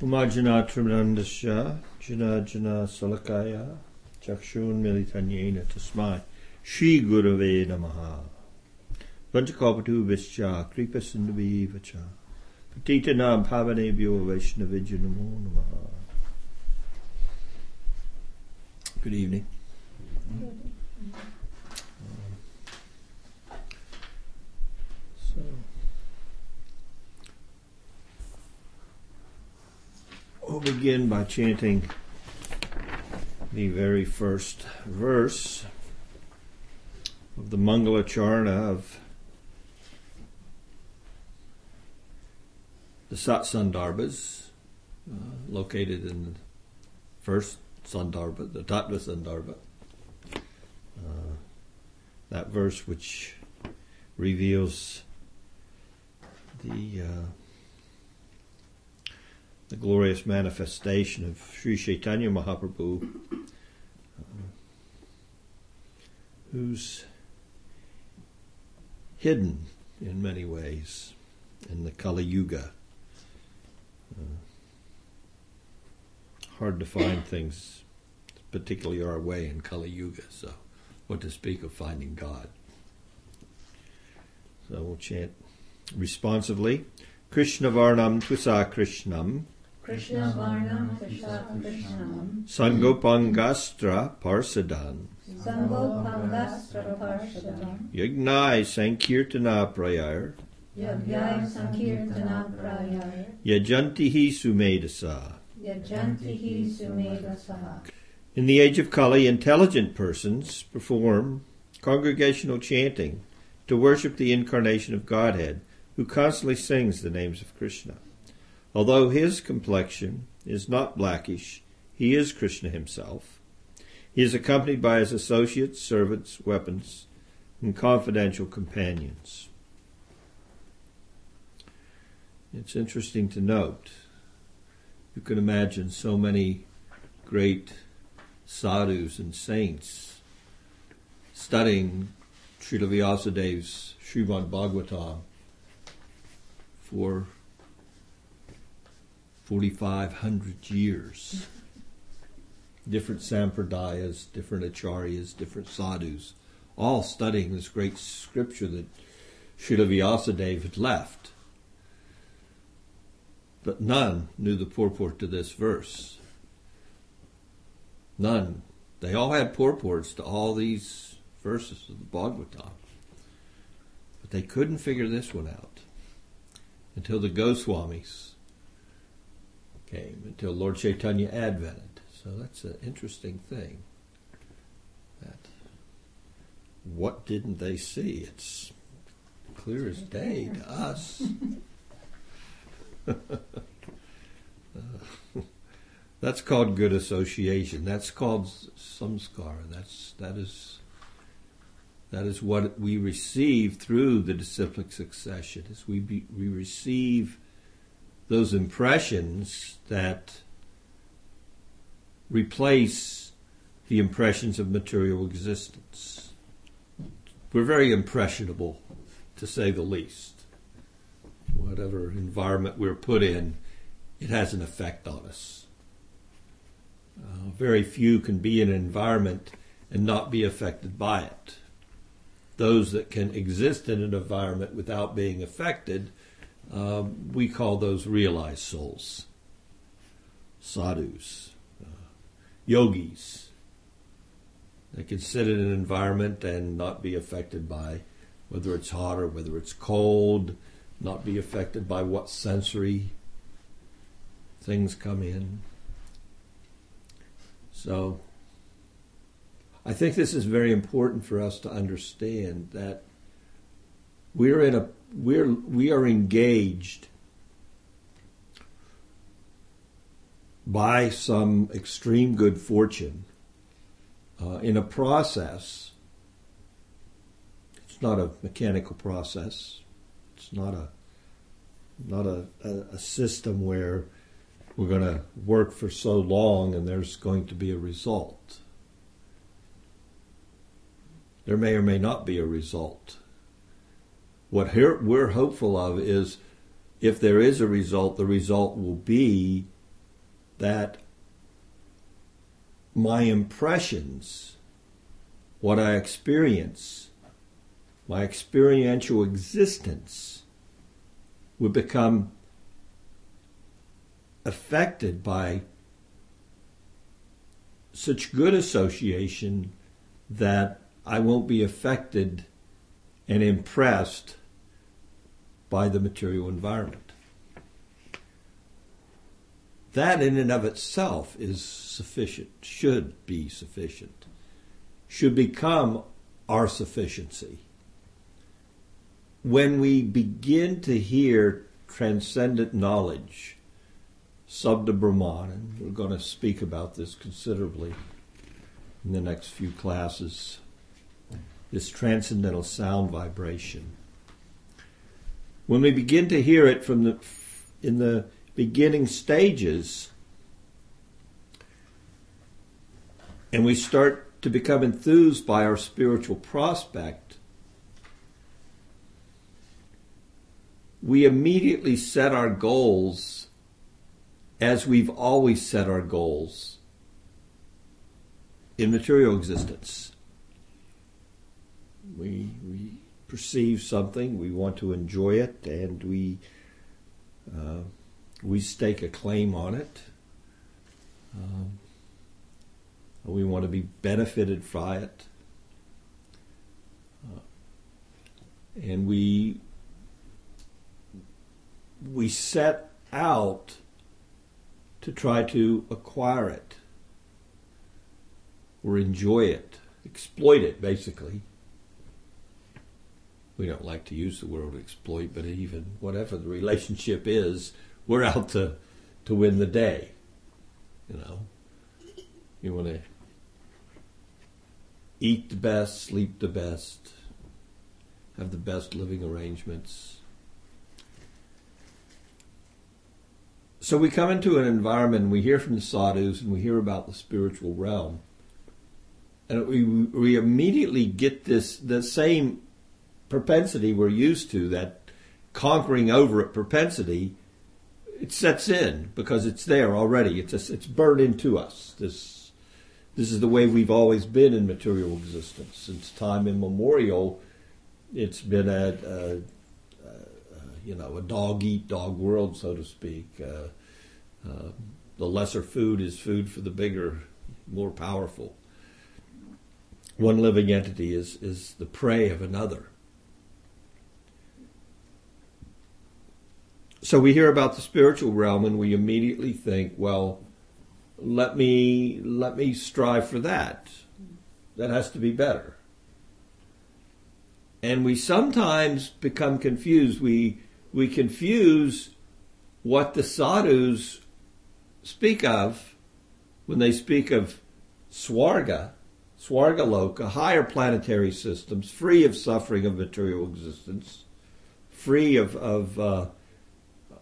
Umajanatramanandasya Jana Jana Salakaya Chakshun Militanyena Tasmai Shri Gurave Namaha Vanchakapatu Vischa Kripa Sindhavi Vacha Patita Nam Namaha Good evening. So, we'll begin by chanting the very first verse of the Mangala Charana of the Satsandarbhas, uh, located in the first Sandarbha, the Tattva Sandarbha. Uh, that verse which reveals the uh, the glorious manifestation of Sri Chaitanya Mahaprabhu, uh, who's hidden in many ways in the Kali Yuga. Uh, hard to find things, particularly our way in Kali Yuga. So, what to speak of finding God? So we'll chant responsively. Krishna Varnam Twisa Krishnam. Krishna Varnam Krishna Krishnam. Sangopangastra Parsadan. Sangopangastra Parsadan. Yagnai Sankirtana Prayar. Yagyai Sankirtana Prayar. Yajantihi Sumedasa. Yajantihi Sumedasaha. In the age of Kali, intelligent persons perform congregational chanting to worship the incarnation of Godhead, who constantly sings the names of Krishna. Although his complexion is not blackish, he is Krishna himself. He is accompanied by his associates, servants, weapons, and confidential companions. It's interesting to note. You can imagine so many great sadhus and saints studying Srila Vyasadev's Srimad Bhagavatam for 4,500 years. Different sampradayas, different acharyas, different sadhus, all studying this great scripture that Srila Vyasadeva had left. But none knew the purport to this verse. None. They all had purports to all these verses of the Bhagavatam. But they couldn't figure this one out until the Goswamis came, until Lord Chaitanya advented. So that's an interesting thing. That what didn't they see? It's clear as day to us. that's called good association. That's called samskara. That's that is that is what we receive through the disciplic succession. Is we be, we receive those impressions that replace the impressions of material existence. We're very impressionable, to say the least. Whatever environment we're put in, it has an effect on us. Uh, very few can be in an environment and not be affected by it. Those that can exist in an environment without being affected, um, we call those realized souls, sadhus, uh, yogis. They can sit in an environment and not be affected by whether it's hot or whether it's cold, not be affected by what sensory things come in. So, I think this is very important for us to understand that we're in a we're we are engaged by some extreme good fortune uh, in a process. It's not a mechanical process. It's not a not a, a, a system where we're going to work for so long and there's going to be a result. There may or may not be a result. What we're hopeful of is if there is a result, the result will be that my impressions, what I experience, my experiential existence would become affected by such good association that I won't be affected and impressed by the material environment. That in and of itself is sufficient, should be sufficient, should become our sufficiency. When we begin to hear transcendent knowledge, Sabda Brahman, and we're going to speak about this considerably in the next few classes, this transcendental sound vibration. When we begin to hear it from the in the beginning stages, and we start to become enthused by our spiritual prospect, we immediately set our goals as we've always set our goals in material existence. We, we perceive something, we want to enjoy it, and we uh, we stake a claim on it. Um, we want to be benefited by it. Uh, and we we set out to try to acquire it or enjoy it, exploit it, basically. We don't like to use the word exploit, but even whatever the relationship is, we're out to, to win the day. You know, you want to eat the best, sleep the best, have the best living arrangements. So we come into an environment, and we hear from the sadhus, and we hear about the spiritual realm, and we we immediately get this the same propensity we're used to that conquering over it propensity it sets in because it's there already. It's a, it's burned into us. This this is the way we've always been in material existence since time immemorial. It's been a, a, a you know a dog eat dog world, so to speak. Uh, uh, the lesser food is food for the bigger, more powerful. One living entity is is the prey of another. So we hear about the spiritual realm and we immediately think, well, let me let me strive for that. That has to be better. And we sometimes become confused. We we confuse what the sadhus speak of when they speak of swarga, swargaloka, higher planetary systems, free of suffering of material existence, free of, of uh,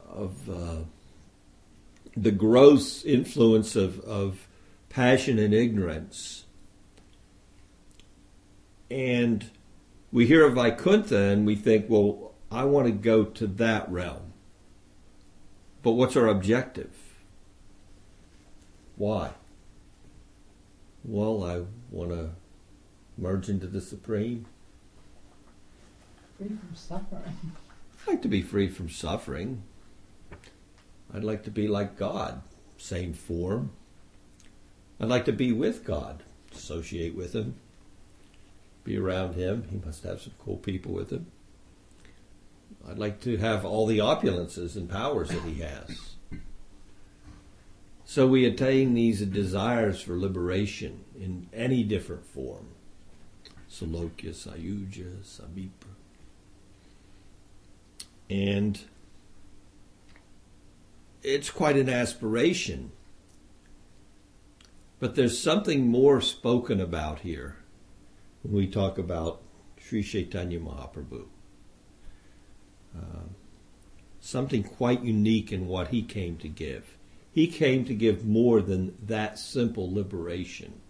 of uh, the gross influence of, of passion and ignorance. And we hear of Vaikuntha and we think, well, I want to go to that realm. But what's our objective? Why? Well, I want to merge into the Supreme. Free from suffering. I'd like to be free from suffering. I'd like to be like God, same form. I'd like to be with God, associate with Him, be around Him. He must have some cool people with Him. I'd like to have all the opulences and powers that He has. So we attain these desires for liberation in any different form. Salokya, Sayujya, Samipya. And it's quite an aspiration. But there's something more spoken about here when we talk about Sri Chaitanya Mahaprabhu. Uh, something quite unique in what he came to give. He came to give more than that simple liberation.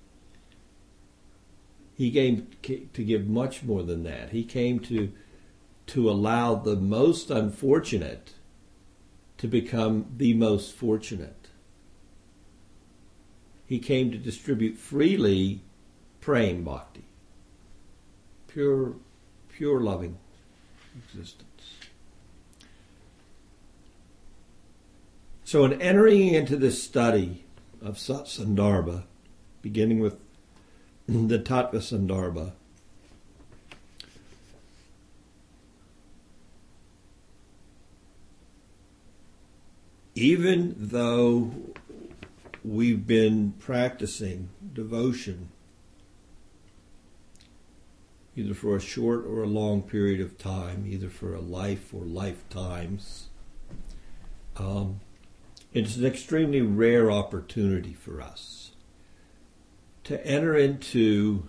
He came to give much more than that. He came to to allow the most unfortunate to become the most fortunate. he came to distribute freely prema bhakti. Pure, pure loving existence. So, in entering into this study of Satsandarbha, beginning with the Tattva Sandarbha, even though we've been practicing devotion either for a short or a long period of time, either for a life or lifetimes. Um, it's an extremely rare opportunity for us to enter into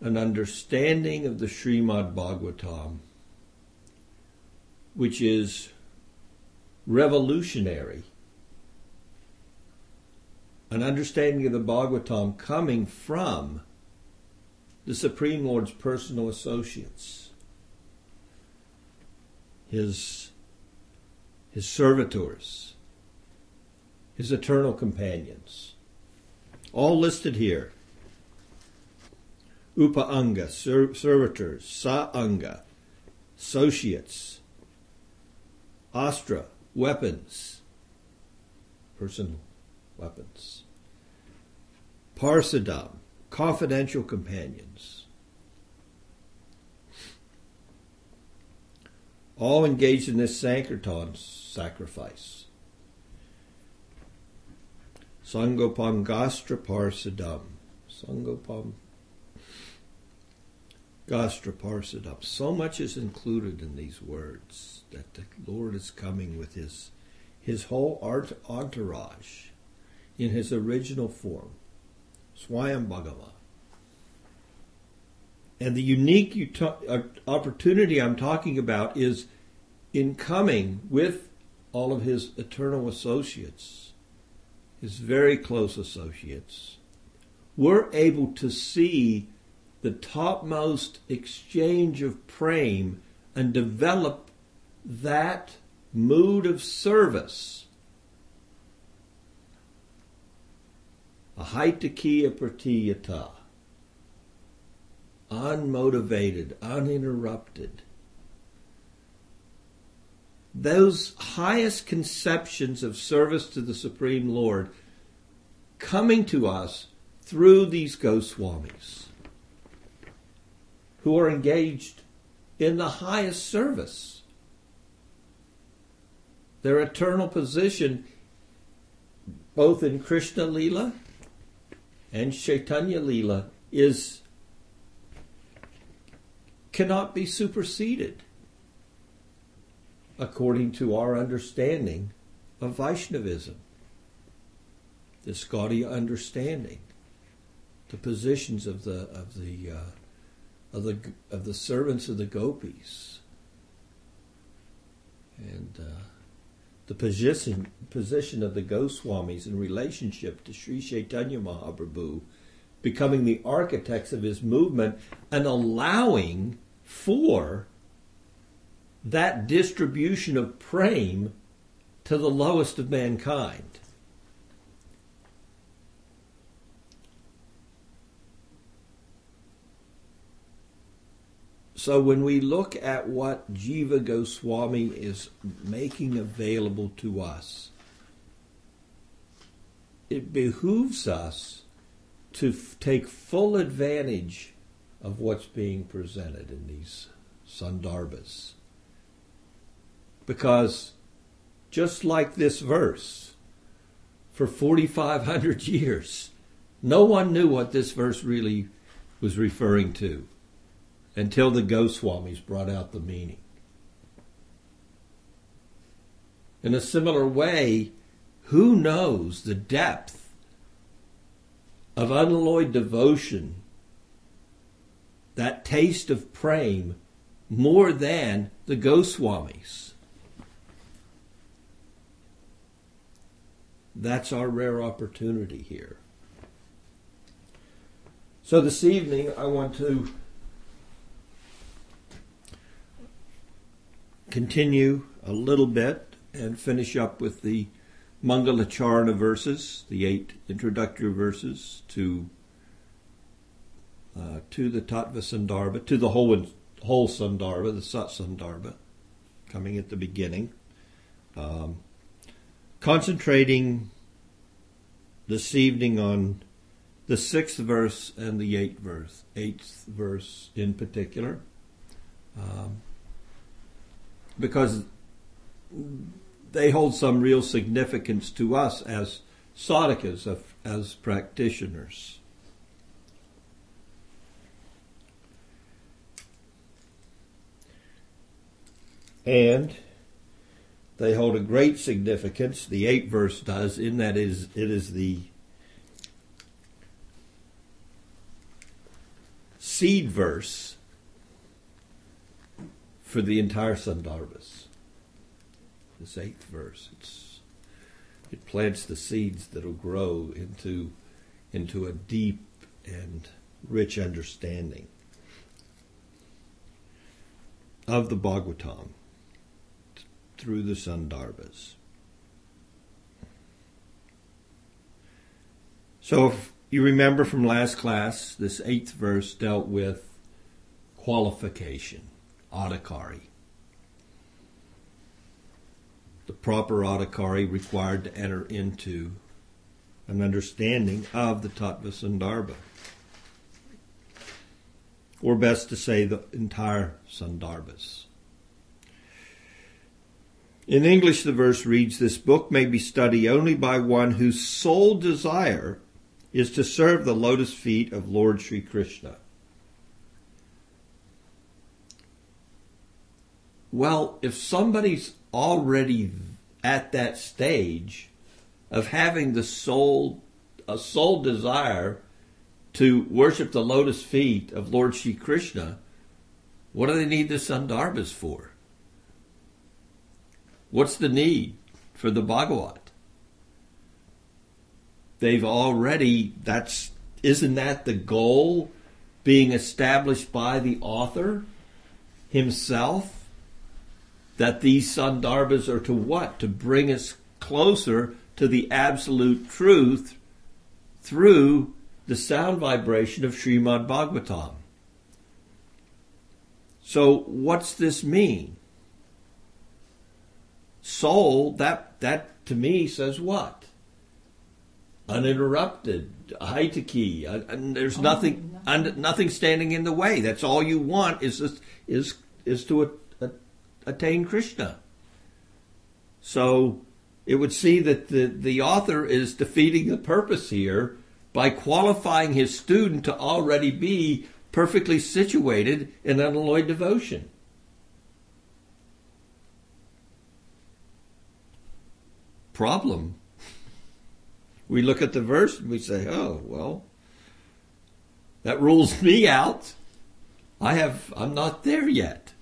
an understanding of the Srimad Bhagavatam, which is revolutionary. An understanding of the Bhagavatam coming from the Supreme Lord's personal associates, his, his servitors, his eternal companions, all listed here. Upa Anga, ser- servitors, Sa Anga, associates, Astra, weapons, personal weapons, Parsadam, confidential companions, all engaged in this Sankirtan sacrifice. Sangopam Gastra Parsadam. Sangopam Gastra Parsadam. So much is included in these words that the Lord is coming with his his whole art entourage in his original form. Swayam. And the unique uh, opportunity I'm talking about is in coming with all of his eternal associates, his very close associates, we're able to see the topmost exchange of prema and develop that mood of service ahaituky apratihata, unmotivated, uninterrupted. Those highest conceptions of service to the Supreme Lord coming to us through these Goswamis who are engaged in the highest service. Their eternal position, both in Krishna Lila and Chaitanya Lila is cannot be superseded according to our understanding of Vaishnavism, the Gaudiya understanding, the positions of the of the uh, of the of the servants of the gopis, and uh, the position, position of the Goswamis in relationship to Sri Chaitanya Mahaprabhu, becoming the architects of his movement and allowing for that distribution of prem to the lowest of mankind. So when we look at what Jiva Goswami is making available to us, it behooves us to f- take full advantage of what's being presented in these sandarbhas. Because just like this verse, for 4,500 years, no one knew what this verse really was referring to until the Goswamis brought out the meaning. In a similar way, who knows the depth of unalloyed devotion, that taste of prem, more than the Goswamis? That's our rare opportunity here. So this evening, I want to continue a little bit and finish up with the Mangalacharana verses, the eight introductory verses to uh, to the Tattva Sandarbha, to the whole whole Sandarbha, the Sat Sandarbha, coming at the beginning, um, concentrating this evening on the sixth verse and the eighth verse, eighth verse in particular, um, because they hold some real significance to us as sadhakas, as practitioners. And they hold a great significance, the eighth verse does, in that it is, it is the seed verse for the entire Sandarbhas this eighth verse. It plants the seeds that'll grow into, into a deep and rich understanding of the Bhagavatam through the Sandarbhas. So, if you remember from last class, this eighth verse dealt with qualification, adhikari the proper adhikari required to enter into an understanding of the Tattva Sandarbha. Or best to say the entire Sandarbhas. In English, the verse reads This book may be studied only by one whose sole desire is to serve the lotus feet of Lord Sri Krishna. Well, if somebody's already at that stage of having the soul, a soul desire to worship the lotus feet of Lord Shri Krishna, what do they need the Sandarbhas for? What's the need for the Bhagavat? They've already, that's, isn't that the goal being established by the author himself? That these sandarbhas are to what? To bring us closer to the absolute truth through the sound vibration of Srimad Bhagavatam. So what's this mean? Soul, that, that to me says what? Uninterrupted, haitaki, uh, and there's oh, nothing, nothing standing in the way. That's all you want is, is, is to attain Krishna. So it would see that the, the author is defeating the purpose here by qualifying his student to already be perfectly situated in unalloyed devotion. Problem. We look at the verse and we say, oh, well, that rules me out. I have, I'm not there yet.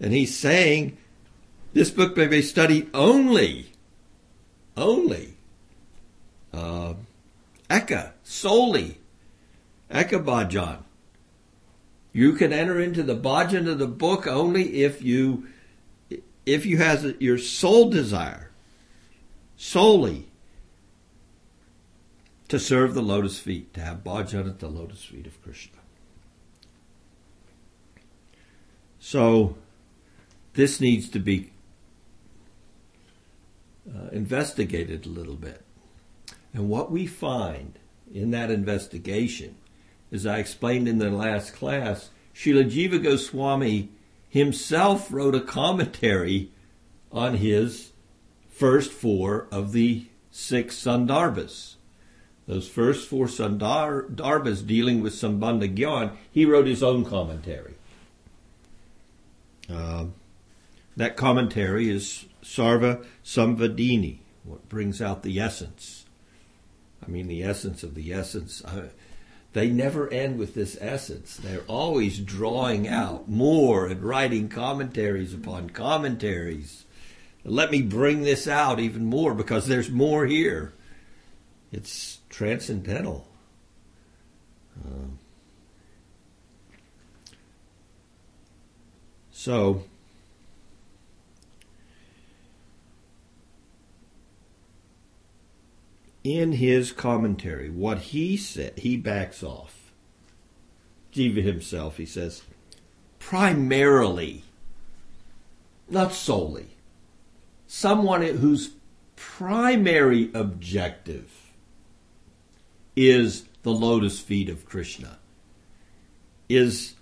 And he's saying this book may be studied only, only, uh, Eka, solely, Eka Bhajan. You can enter into the bhajan of the book only if you, if you have your sole desire, solely, to serve the lotus feet, to have bhajan at the lotus feet of Krishna. So, this needs to be uh, investigated a little bit. And what we find in that investigation, as I explained in the last class, Srila Jiva Goswami himself wrote a commentary on his first four of the six Sandarbhas. Those first four Sandarbhas dealing with Sambandha Gyan, he wrote his own commentary. Uh, that commentary is Sarva Samvadini, what brings out the essence. I mean, the essence of the essence. Uh, they never end with this essence. They're always drawing out more and writing commentaries upon commentaries. Let me bring this out even more because there's more here. It's transcendental. Uh, so, in his commentary, what he said, he backs off. Jiva himself, he says, primarily, not solely, someone whose primary objective is the lotus feet of Krishna, is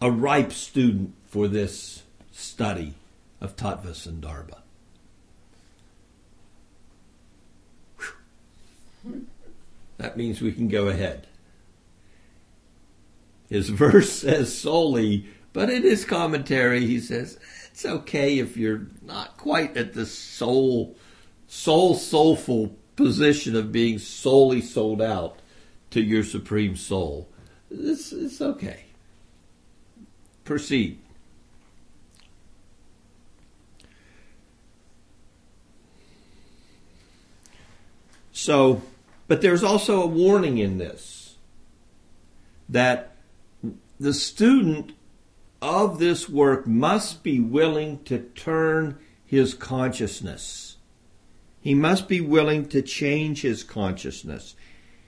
a ripe student for this study of Tattva Sandarbha. That means we can go ahead. His verse says solely, but in his commentary he says it's okay if you're not quite at the soul, soul soulful position of being solely sold out to your supreme soul. It's, it's okay. Proceed. So, but there's also a warning in this that the student of this work must be willing to turn his consciousness. He must be willing to change his consciousness.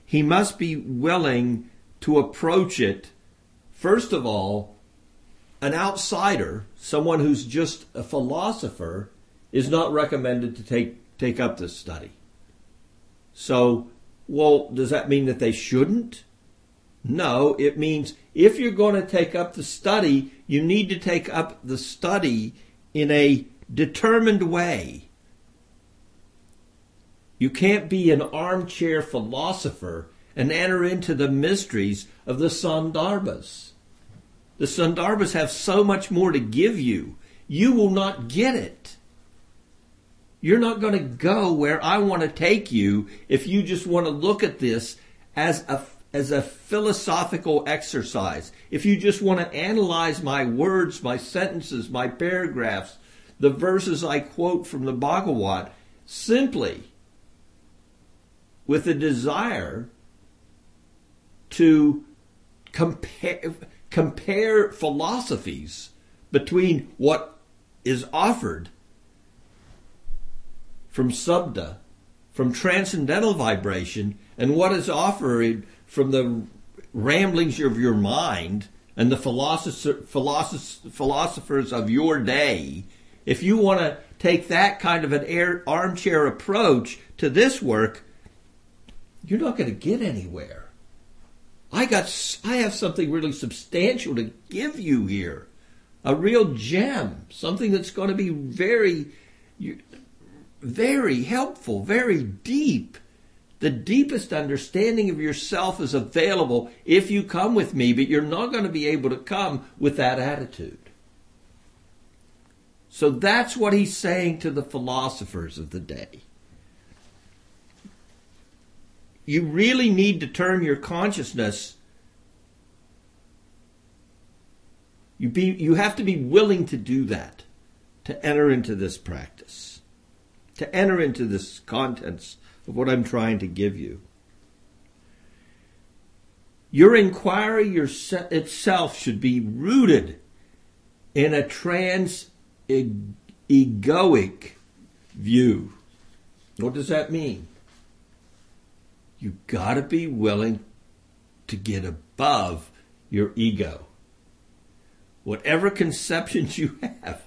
He must be willing to approach it, first of all, an outsider, someone who's just a philosopher, is not recommended to take, take up this study. So, well, does that mean that they shouldn't? No, it means if you're going to take up the study, you need to take up the study in a determined way. You can't be an armchair philosopher and enter into the mysteries of the Sandarbhas. The Sandarbhas have so much more to give you. You will not get it. You're not going to go where I want to take you if you just want to look at this as a as a philosophical exercise. If you just want to analyze my words, my sentences, my paragraphs, the verses I quote from the Bhagavat simply with a desire to compare compare philosophies between what is offered from sabda, from transcendental vibration, and what is offered from the ramblings of your mind and the philosophers of your day, if you want to take that kind of an air, armchair approach to this work, you're not going to get anywhere. I got, I have something really substantial to give you here. A real gem. Something that's going to be very, very helpful, very deep. The deepest understanding of yourself is available if you come with me, but you're not going to be able to come with that attitude. So that's what he's saying to the philosophers of the day. You really need to turn your consciousness. You, be, you have to be willing to do that, to enter into this practice, to enter into this contents of what I'm trying to give you. Your inquiry itself should be rooted in a trans egoic view. What does that mean? You got to be willing to get above your ego. Whatever conceptions you have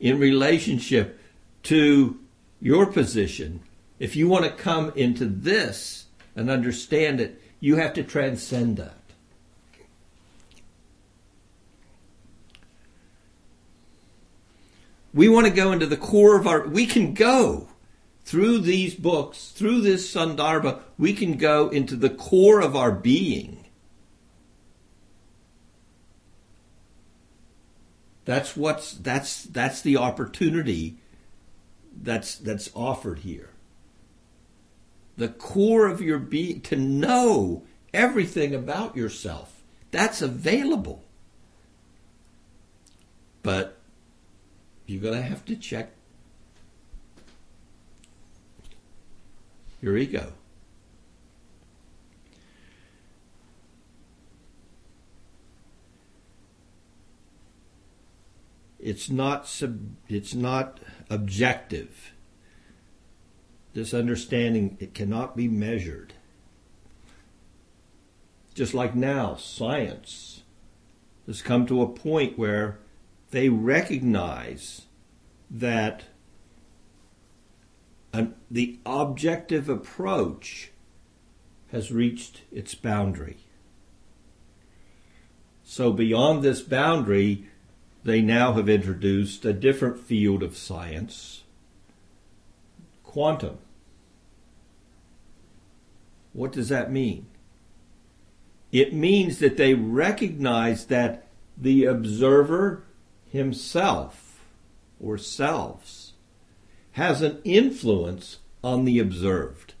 in relationship to your position, if you want to come into this and understand it, you have to transcend that. We want to go into the core of our, we can go through these books, through this Sandarbha, we can go into the core of our being. That's what's that's that's the opportunity that's that's offered here. The core of your being to know everything about yourself. That's available. But you're going to have to check your ego. It's not sub, it's not objective. this understanding, it cannot be measured. Just like now, science has come to a point where they recognize that an, the objective approach has reached its boundary. So, beyond this boundary, they now have introduced a different field of science quantum. What does that mean? It means that they recognize that the observer himself or selves has an influence on the observed.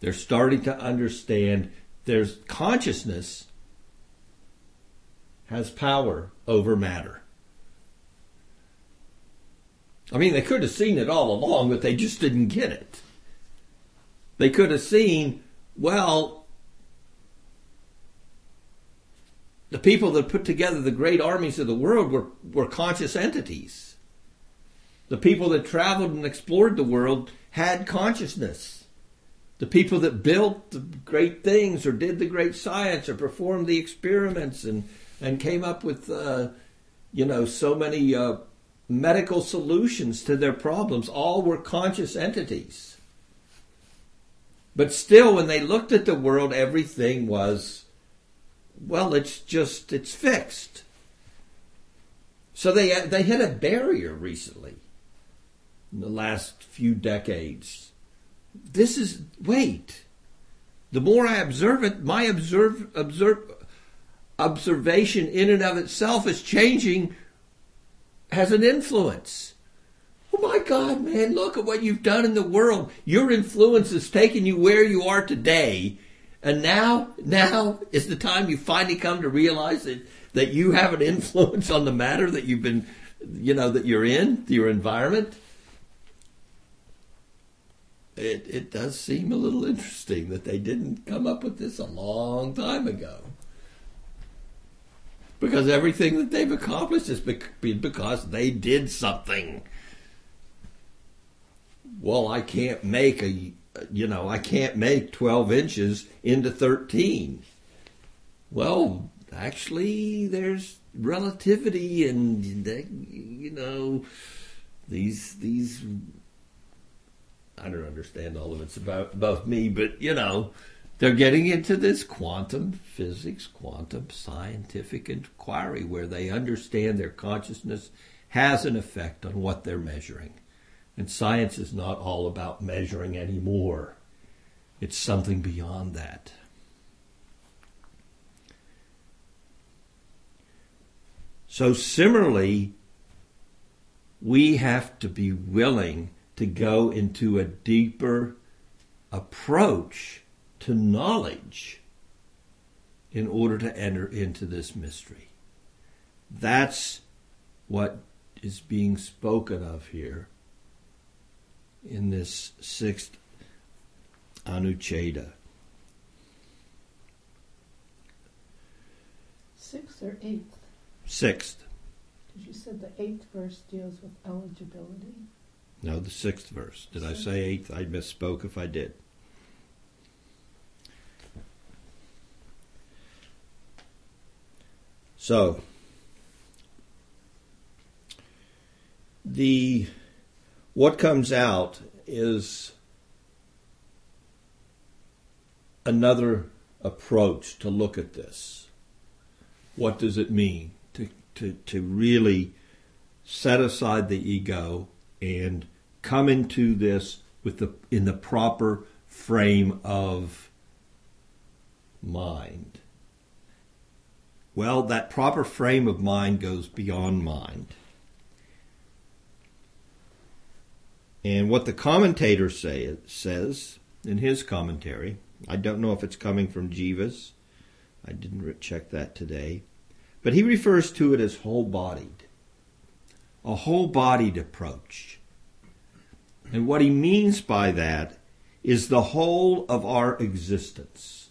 They're starting to understand there's consciousness has power over matter. I mean, they could have seen it all along, but they just didn't get it. They could have seen, well, the people that put together the great armies of the world were, were conscious entities. The people that traveled and explored the world had consciousness. The people that built the great things or did the great science or performed the experiments and, and came up with, uh, you know, so many uh, medical solutions to their problems all were conscious entities. But still, when they looked at the world, everything was, well, it's just, it's fixed. So they, they hit a barrier recently in the last few decades. This is, wait, the more I observe it, my observe, observe, observation in and of itself is changing has an influence. Oh my God, man, look at what you've done in the world. Your influence has taken you where you are today. And now, now is the time you finally come to realize that, that you have an influence on the matter that you've been, you know, that you're in, your environment. It, it does seem a little interesting that they didn't come up with this a long time ago because everything that they've accomplished been because they did something. Well, I can't make a, you know, I can't make 12 inches into 13. Well, actually, there's relativity and, you know, these, these, I don't understand all of it's about, about me, but, you know, they're getting into this quantum physics, quantum scientific inquiry where they understand their consciousness has an effect on what they're measuring. And science is not all about measuring anymore. It's something beyond that. So, similarly, we have to be willing to go into a deeper approach to knowledge in order to enter into this mystery. That's what is being spoken of here in this sixth Anucheda. Sixth or eighth? Sixth. Because you said the eighth verse deals with eligibility. No, the sixth verse. Did I say eighth? I misspoke if I did. So, the what comes out is another approach to look at this. What does it mean to, to, to really set aside the ego and come into this with the in the proper frame of mind? Well, that proper frame of mind goes beyond mind. And what the commentator say, says in his commentary, I don't know if it's coming from Jivas, I didn't check that today, but he refers to it as whole bodied, a whole bodied approach. And what he means by that is the whole of our existence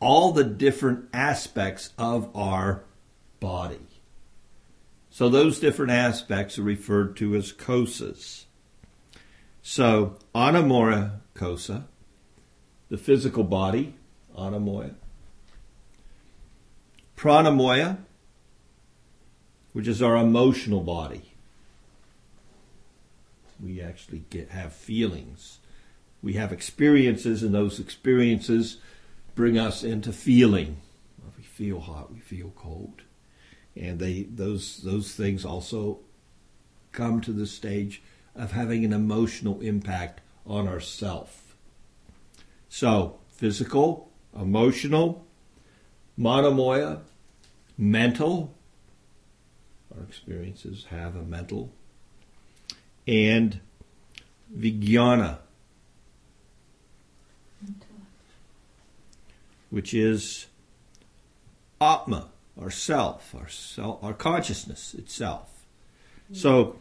all the different aspects of our body. So those different aspects are referred to as kosas. So, anamoya kosa, the physical body, anamoya. Pranamoya, which is our emotional body. We actually get have feelings. We have experiences, and those experiences bring us into feeling. We feel hot, we feel cold, and they those those things also come to the stage of having an emotional impact on ourself. So, physical, emotional, monomoya, mental. Our experiences have a mental. And vijnana, which is atma, our self, our self, our consciousness itself. So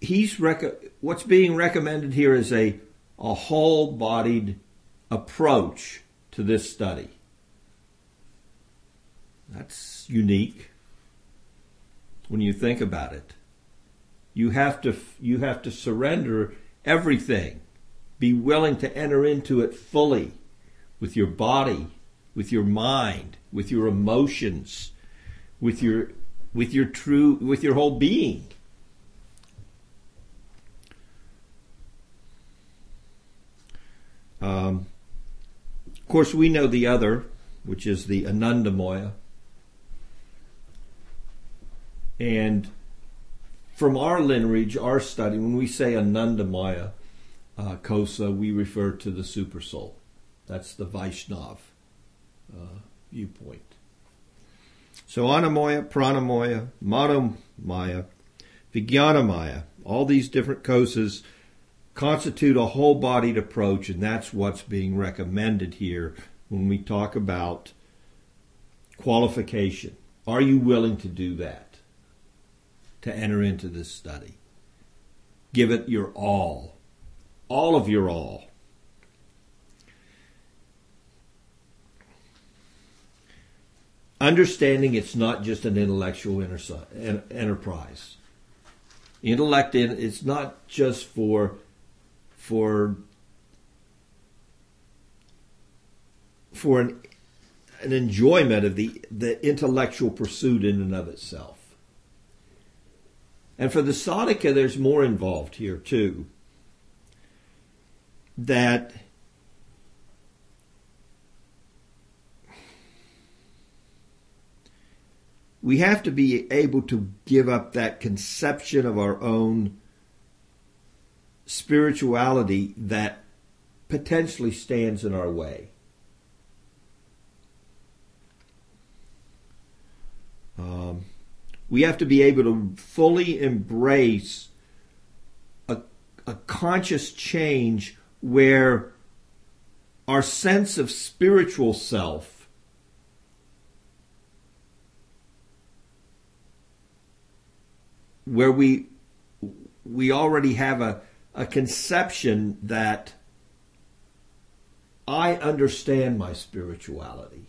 he's rec- what's being recommended here is a a whole-bodied approach to this study. That's unique when you think about it. You have to you have to surrender everything. Be willing to enter into it fully with your body, with your mind, with your emotions, with your with your true with your whole being. Um, of course, we know the other, which is the Anandamoya. And from our lineage, our study, when we say Anandamaya uh, Kosa, we refer to the Supersoul. That's the Vaishnav uh, viewpoint. So Anamoya, Pranamoya, Manomaya, Vijnanamaya, all these different kosas constitute a whole bodied approach, and that's what's being recommended here when we talk about qualification. Are you willing to do that? To enter into this study? Give it your all. All of your all. Understanding it's not just an intellectual enterprise. Intellect in it's not just for for for an an enjoyment of the the intellectual pursuit in and of itself. And for the Sadhaka, there's more involved here too. That we have to be able to give up that conception of our own spirituality that potentially stands in our way. Um, we have to be able to fully embrace a, a conscious change where our sense of spiritual self where we we already have a a conception that I understand my spirituality.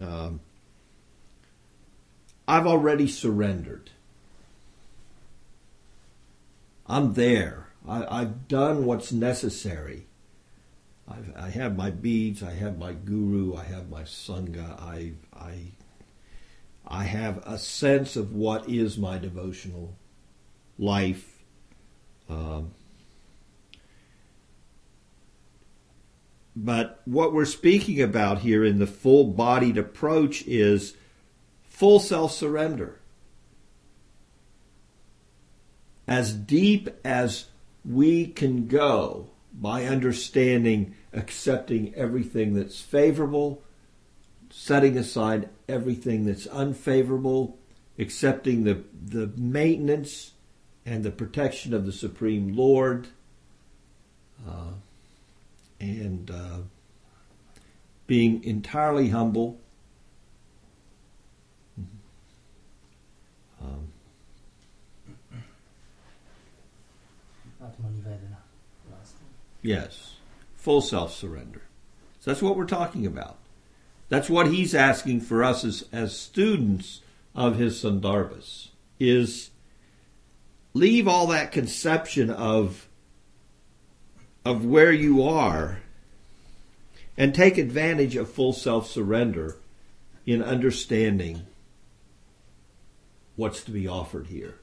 Um, I've already surrendered. I'm there. I, have done what's necessary. I've, I have my beads. I have my guru. I have my sangha. I, I, I have a sense of what is my devotional life um, but what we're speaking about here in the full bodied approach is full self surrender. As deep as we can go by understanding, accepting everything that's favorable, setting aside everything that's unfavorable, accepting the, the maintenance and the protection of the Supreme Lord, uh, and uh, being entirely humble. Um, yes, full self surrender. So that's what we're talking about. That's what he's asking for us as, as students of his Sandarbhas is leave all that conception of of where you are and take advantage of full self-surrender in understanding what's to be offered here.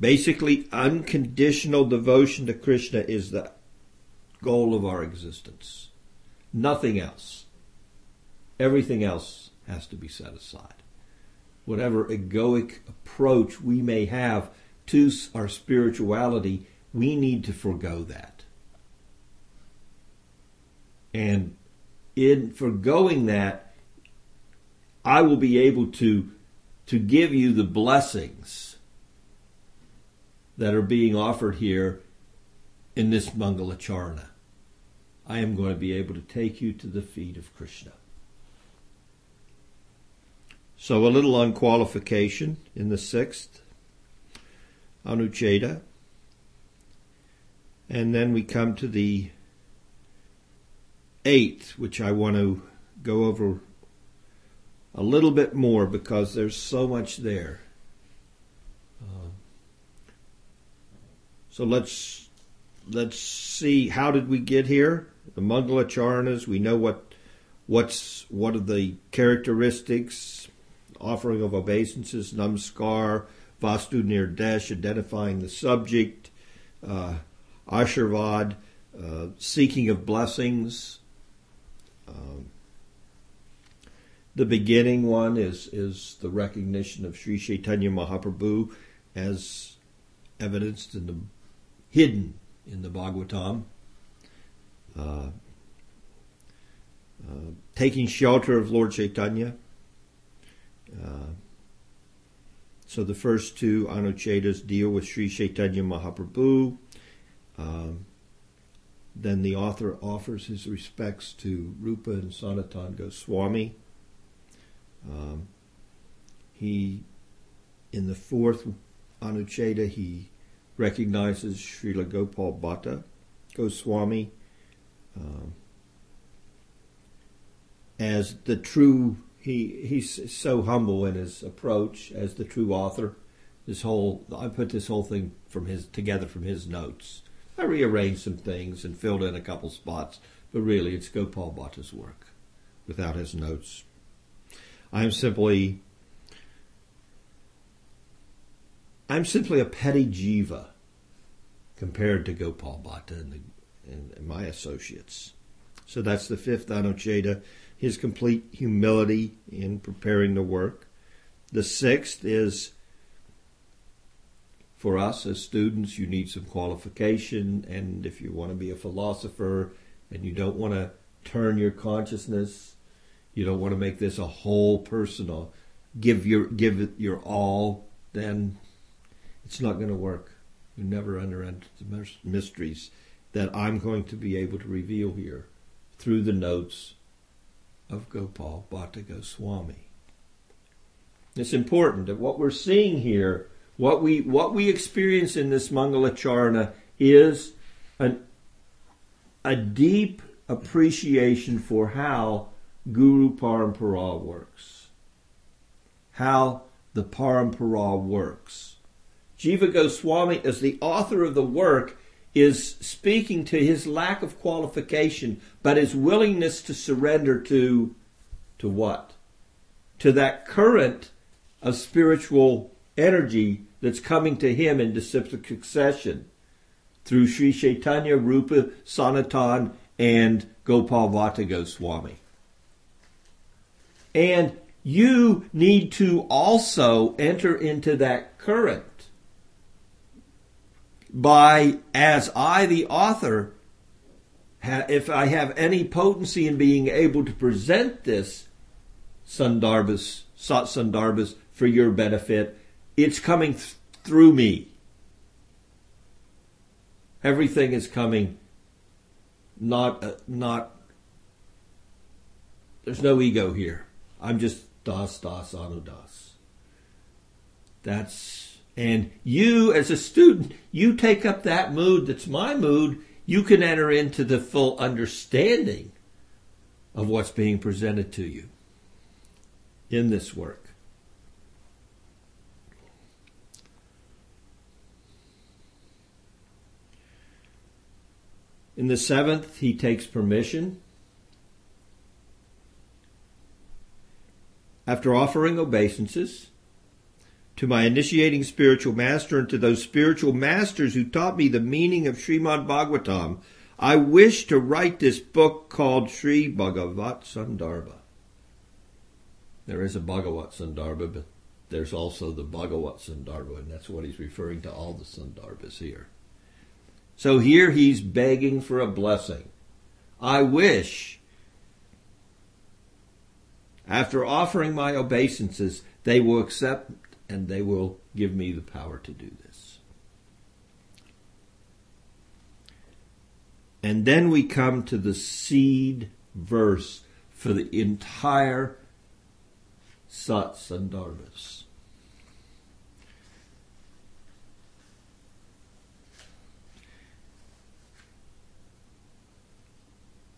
Basically, unconditional devotion to Krishna is the goal of our existence. Nothing else. Everything else has to be set aside. Whatever egoic approach we may have to our spirituality, we need to forego that. And in foregoing that, I will be able to, to give you the blessings that are being offered here in this Mangalacharana. I am going to be able to take you to the feet of Krishna. So a little on qualification in the sixth, Anucheda. And then we come to the eighth, which I want to go over a little bit more because there's so much there. So let's let's see how did we get here? The Mangalacharanas, we know what what's what are the characteristics, offering of obeisances, namaskar, vastu nirdesh, identifying the subject, uh, ashirvad, uh, seeking of blessings. Um, the beginning one is is the recognition of Sri Chaitanya Mahaprabhu as evidenced in the hidden in the Bhagavatam. Uh, uh, taking shelter of Lord Chaitanya. Uh, so the first two Anuchedas deal with Sri Chaitanya Mahaprabhu. Um, then the author offers his respects to Rupa and Sanatan Goswami. Um, he, in the fourth Anucheda, he recognizes Srila Gopal Bhatta Goswami uh, as the true. He he's so humble in his approach as the true author. This whole I put this whole thing from his together from his notes. I rearranged some things and filled in a couple spots, but really it's Gopal Bhatta's work without his notes. I'm simply I'm simply a petty jiva compared to Gopal Bhatta and, the, and, my associates. So that's the fifth Anucheda, his complete humility in preparing the work. The sixth is for us as students, you need some qualification, and if you want to be a philosopher and you don't want to turn your consciousness, you don't want to make this a whole personal, give your give it your all, then it's not going to work. You never into the mysteries that I'm going to be able to reveal here through the notes of Gopal Bhatta Goswami. It's important that what we're seeing here, what we what we experience in this Mangalacharana is an, a deep appreciation for how Guru Parampara works. How the Parampara works. Jiva Goswami, as the author of the work, is speaking to his lack of qualification, but his willingness to surrender to, to what? To that current of spiritual energy that's coming to him in disciplic succession through Sri Chaitanya, Rupa, Sanatan, and Gopal Bhatta Goswami. And you need to also enter into that current by, as I, the author, if I have any potency in being able to present this Sandarbhas, Sat Sandarbhas for your benefit, it's coming th- through me. Everything is coming not, uh, not, there's no ego here. I'm just Das Das Anudas. That's and you, as a student, you take up that mood that's my mood, you can enter into the full understanding of what's being presented to you in this work. In the seventh, he takes permission. After offering obeisances, to my initiating spiritual master and to those spiritual masters who taught me the meaning of Srimad Bhagavatam, I wish to write this book called Sri Bhagavat Sandarbha. There is a Bhagavat Sandarbha, but there's also the Bhagavat Sandarbha, and that's what he's referring to all the Sandarbhas here. So here he's begging for a blessing. I wish, after offering my obeisances, they will accept and they will give me the power to do this. And then we come to the seed verse for the entire Sat Sandarbhas.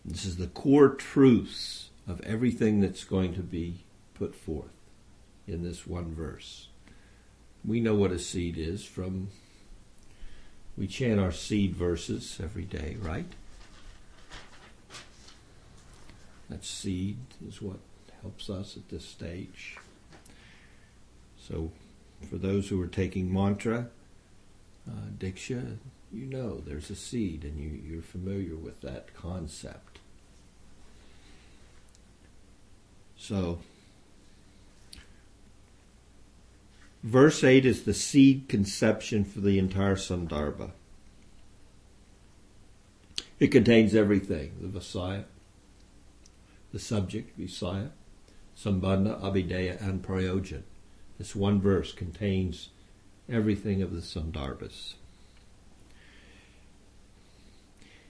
This is the core truths of everything that's going to be put forth in this one verse. We know what a seed is from, we chant our seed verses every day, right? That seed is what helps us at this stage. So, for those who are taking mantra, uh, Diksha, you know there's a seed and you, you're familiar with that concept. So, verse 8 is the seed conception for the entire Sandarbha. It contains everything the Vasaya, the subject, Visaya, Sambandha, Abhideya, and Prayojan. This one verse contains everything of the Sandarbhas.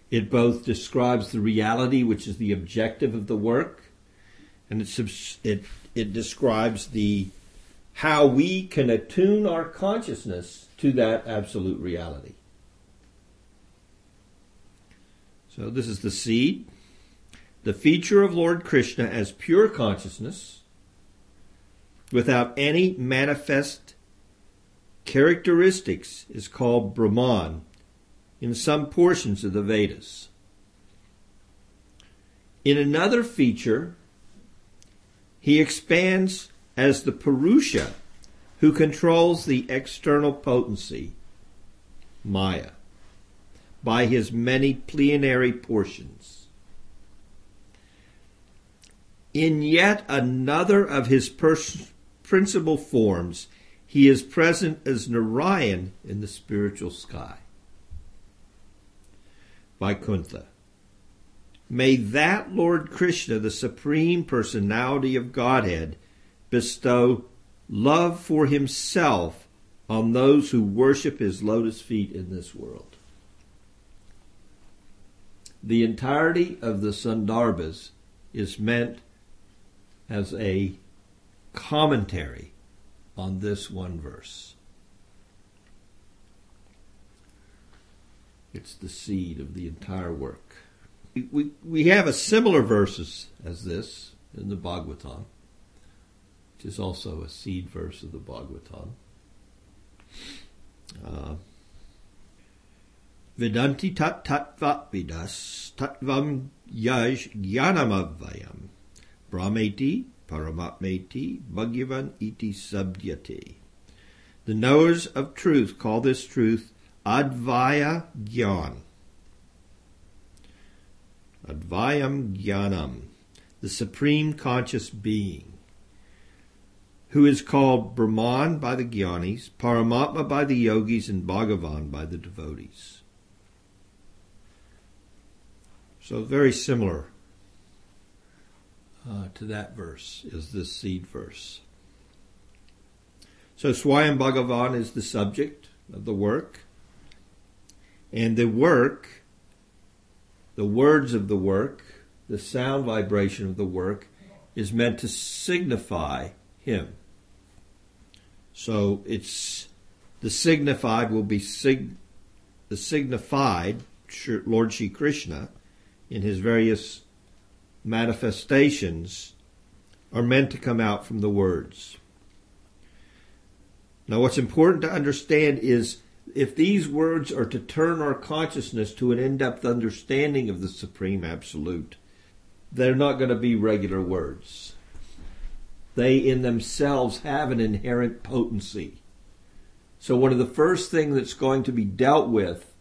It both describes the reality, which is the objective of the work, and it, it, it describes the how we can attune our consciousness to that absolute reality. So this is the seed. The feature of Lord Krishna as pure consciousness without any manifest characteristics is called Brahman in some portions of the Vedas. In another feature, he expands as the Purusha who controls the external potency, Maya, by his many plenary portions. In yet another of his pers- principal forms, he is present as Narayan in the spiritual sky. Vaikuntha. May that Lord Krishna, the Supreme Personality of Godhead, bestow love for himself on those who worship his lotus feet in this world. The entirety of the Sandarbhas is meant as a commentary on this one verse. It's the seed of the entire work we, we have a similar verses as this in the Bhagavatam, which is also a seed verse of the Bhagavatam. Uh, Vedanti tat tatva vidas tatvam yaj jnanamavayam brahmeti paramatmeti bhagavan iti sabdyate. The knowers of truth call this truth advaya gyan Advayam Jnanam, the Supreme Conscious Being, who is called Brahman by the Gyanis, Paramatma by the yogis, and Bhagavan by the devotees. So very similar uh, to that verse is this seed verse. So Swayam Bhagavan is the subject of the work, and the work the words of the work, the sound vibration of the work, is meant to signify Him. So it's the signified will be sig, the signified Lord Shri Krishna in his various manifestations are meant to come out from the words. Now, what's important to understand is if these words are to turn our consciousness to an in-depth understanding of the Supreme Absolute, they're not going to be regular words. They in themselves have an inherent potency. So one of the first things that's going to be dealt with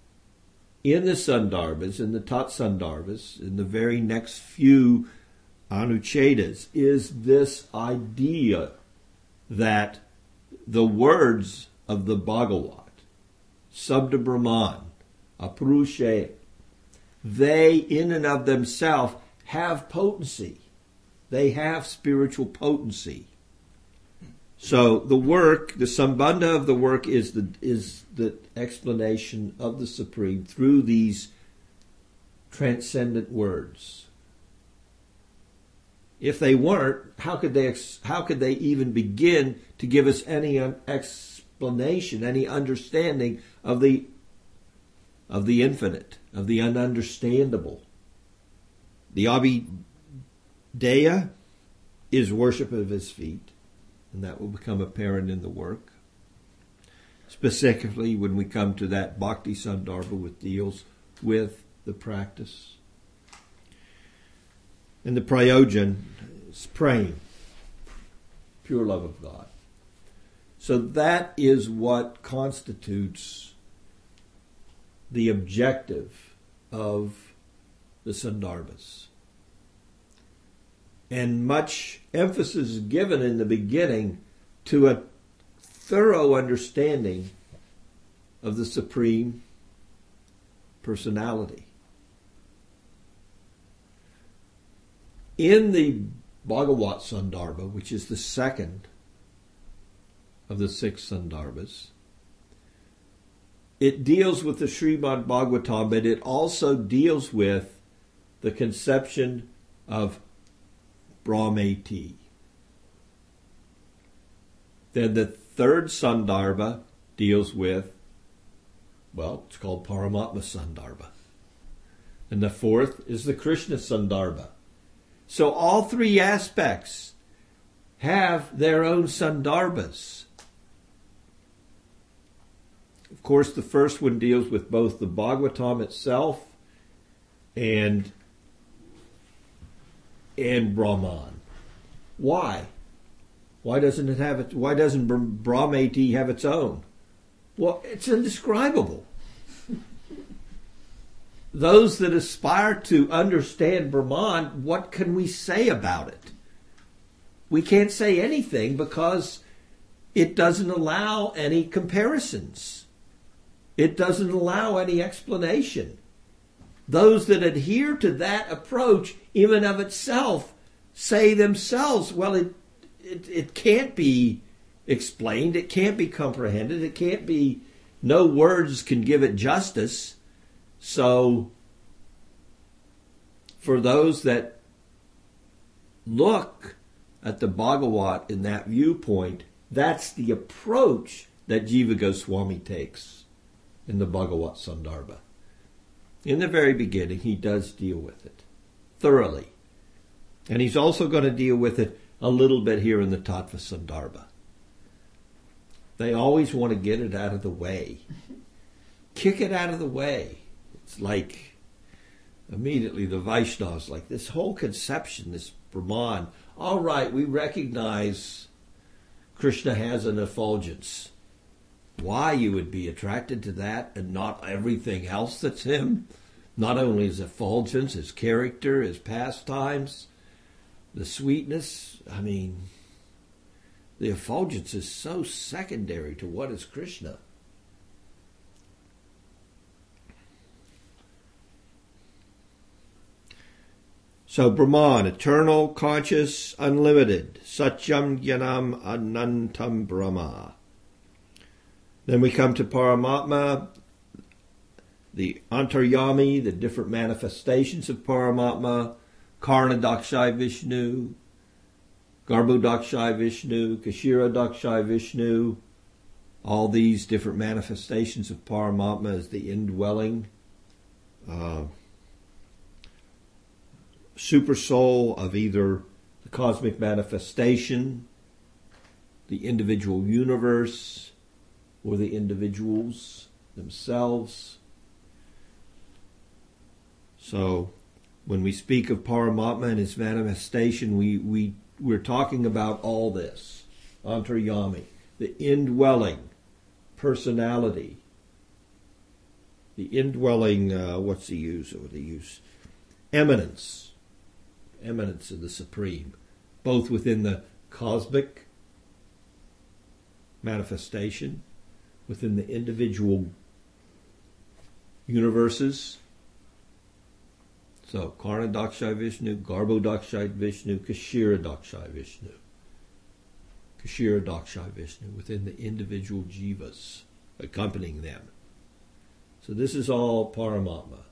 in the Sandarbhas, in the Tat Sandarbhas, in the very next few Anuchedas, is this idea that the words of the Bhagavat, Sabda Brahman, Apurushe, they in and of themselves have potency. They have spiritual potency. So the work, the sambandha of the work is the is the explanation of the supreme through these transcendent words. If they weren't, how could they how could they even begin to give us any explanation, any understanding of the of the infinite, of the ununderstandable? The Abhideya is worship of his feet, and that will become apparent in the work. Specifically, when we come to that Bhakti Sandarbha, which deals with the practice. And the Prayojan is prema, pure love of God. So that is what constitutes the objective of the Sandarbhas and much emphasis given in the beginning to a thorough understanding of the Supreme Personality. In the Bhagavat Sandarbha, which is the second of the six Sandarbhas, it deals with the Srimad Bhagavatam, but it also deals with the conception of Brahmeti. Then the third Sandarbha deals with, well, it's called Paramatma Sandarbha. And the fourth is the Krishna Sandarbha. So all three aspects have their own Sandarbhas. Of course, the first one deals with both the Bhagavatam itself and and Brahman. Why? Why doesn't it have it? Why doesn't Brahmeti have its own? Well, it's indescribable. Those that aspire to understand Brahman, what can we say about it? We can't say anything because it doesn't allow any comparisons. It doesn't allow any explanation those that adhere to that approach, even of itself, say themselves, well, it, it, it can't be explained, it can't be comprehended, it can't be, no words can give it justice. So, for those that look at the Bhagavat in that viewpoint, that's the approach that Jiva Goswami takes in the Bhagavat Sandarbha in the very beginning, he does deal with it thoroughly. And he's also going to deal with it a little bit here in the Tattva Sandarbha. They always want to get it out of the way. Kick it out of the way. It's like immediately the Vaishnavas, like this whole conception, this Brahman. All right, we recognize Krishna has an effulgence why you would be attracted to that and not everything else that's him. Not only his effulgence, his character, his pastimes, the sweetness. I mean, the effulgence is so secondary to what is Krishna. So Brahman, eternal, conscious, unlimited, Satyam Jnanam Anantam Brahma. Then we come to Paramatma, the Antaryami, the different manifestations of Paramatma, Karanodakashayi Vishnu, Garbhodakashayi Vishnu, Kshirodakashayi Vishnu, all these different manifestations of Paramatma as the indwelling uh, super soul of either the cosmic manifestation, the individual universe, or the individuals. themselves. So, when we speak of Paramatma and his manifestation, we, we, we're talking about all this. Antaryami, the indwelling personality, the indwelling, uh, what's the use? What the use? Immanence, immanence of the Supreme, both within the cosmic manifestation, within the individual universes. So, Karanodakashayi Vishnu, Garbhodakashayi Vishnu, Kshirodakashayi Vishnu. Kshirodakashayi Vishnu, within the individual jivas accompanying them. So this is all Paramatma.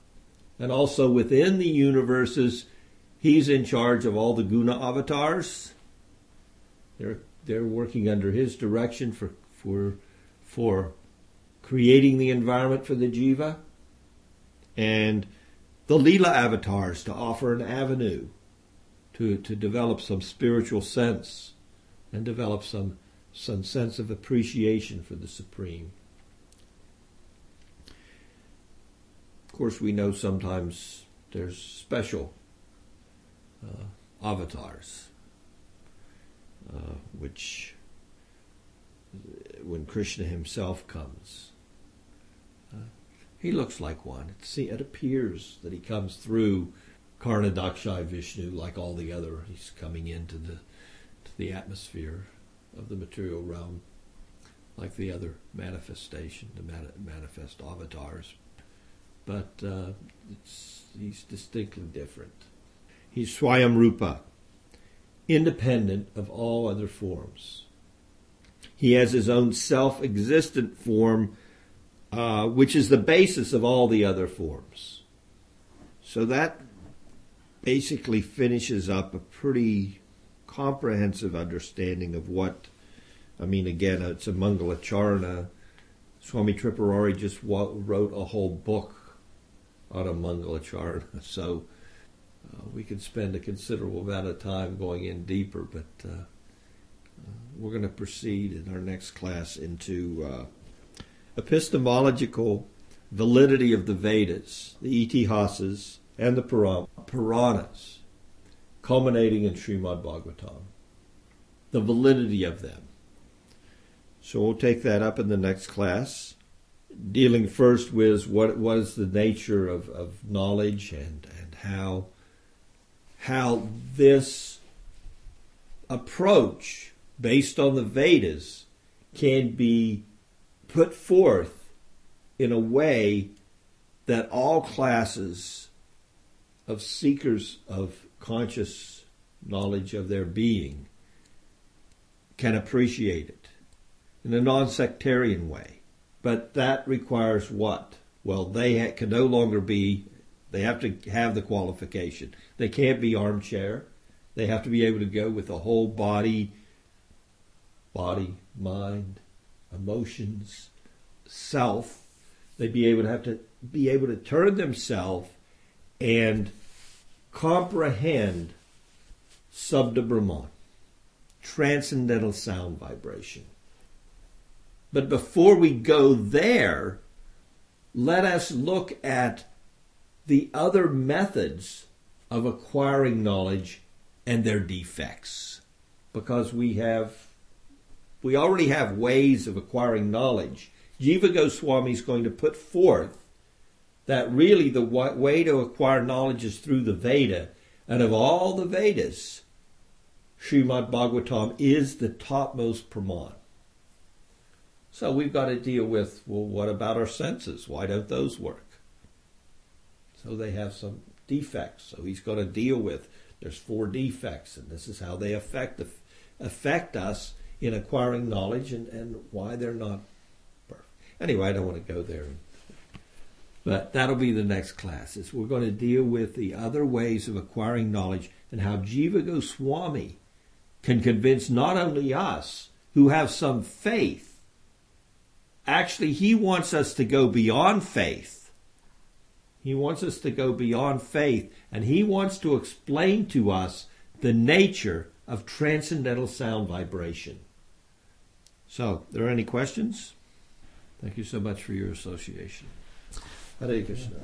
And also within the universes, he's in charge of all the guna avatars. They're they're working under his direction for for for creating the environment for the jiva. And the Leela avatars to offer an avenue to, to develop some spiritual sense and develop some, some sense of appreciation for the Supreme. Of course, we know sometimes there's special uh, avatars, uh, which, when Krishna himself comes, uh, he looks like one. It, it appears that he comes through Karanodakashayi Vishnu like all the other. He's coming into the to the atmosphere of the material realm like the other manifestation, the manifest avatars but uh, he's distinctly different. He's Swayam Rupa, independent of all other forms. He has his own self existent form, uh, which is the basis of all the other forms. So that basically finishes up a pretty comprehensive understanding of what, I mean, again, it's a Mangalacharana. Swami Tripurari just wrote a whole book on a Mangalacharana. So uh, we could spend a considerable amount of time going in deeper, but uh, we're going to proceed in our next class into uh, epistemological validity of the Vedas, the Itihasas, and the Puranas, culminating in Srimad Bhagavatam. The validity of them. So we'll take that up in the next class dealing first with what what is the nature of, of knowledge and, and how how this approach based on the Vedas can be put forth in a way that all classes of seekers of conscious knowledge of their being can appreciate it in a non sectarian way. But that requires what? Well, they ha- can no longer be, they have to have the qualification. They can't be armchair. They have to be able to go with the whole body, body, mind, emotions, self. They'd be able to have to be able to turn themselves and comprehend Brahman, transcendental sound vibration. But before we go there, let us look at the other methods of acquiring knowledge and their defects. Because we have, we already have ways of acquiring knowledge. Jiva Goswami is going to put forth that really the way to acquire knowledge is through the Veda. And of all the Vedas, Srimad Bhagavatam is the topmost Praman. So we've got to deal with, well, what about our senses? Why don't those work? So they have some defects. So he's going to deal with, there's four defects, and this is how they affect, affect us in acquiring knowledge and, and why they're not perfect. Anyway, I don't want to go there. But that'll be the next class. Is we're going to deal with the other ways of acquiring knowledge and how Jiva Goswami can convince not only us who have some faith Actually, he wants us to go beyond faith. He wants us to go beyond faith, and he wants to explain to us the nature of transcendental sound vibration. So, there are any questions? Thank you so much for your association. Hare Krishna.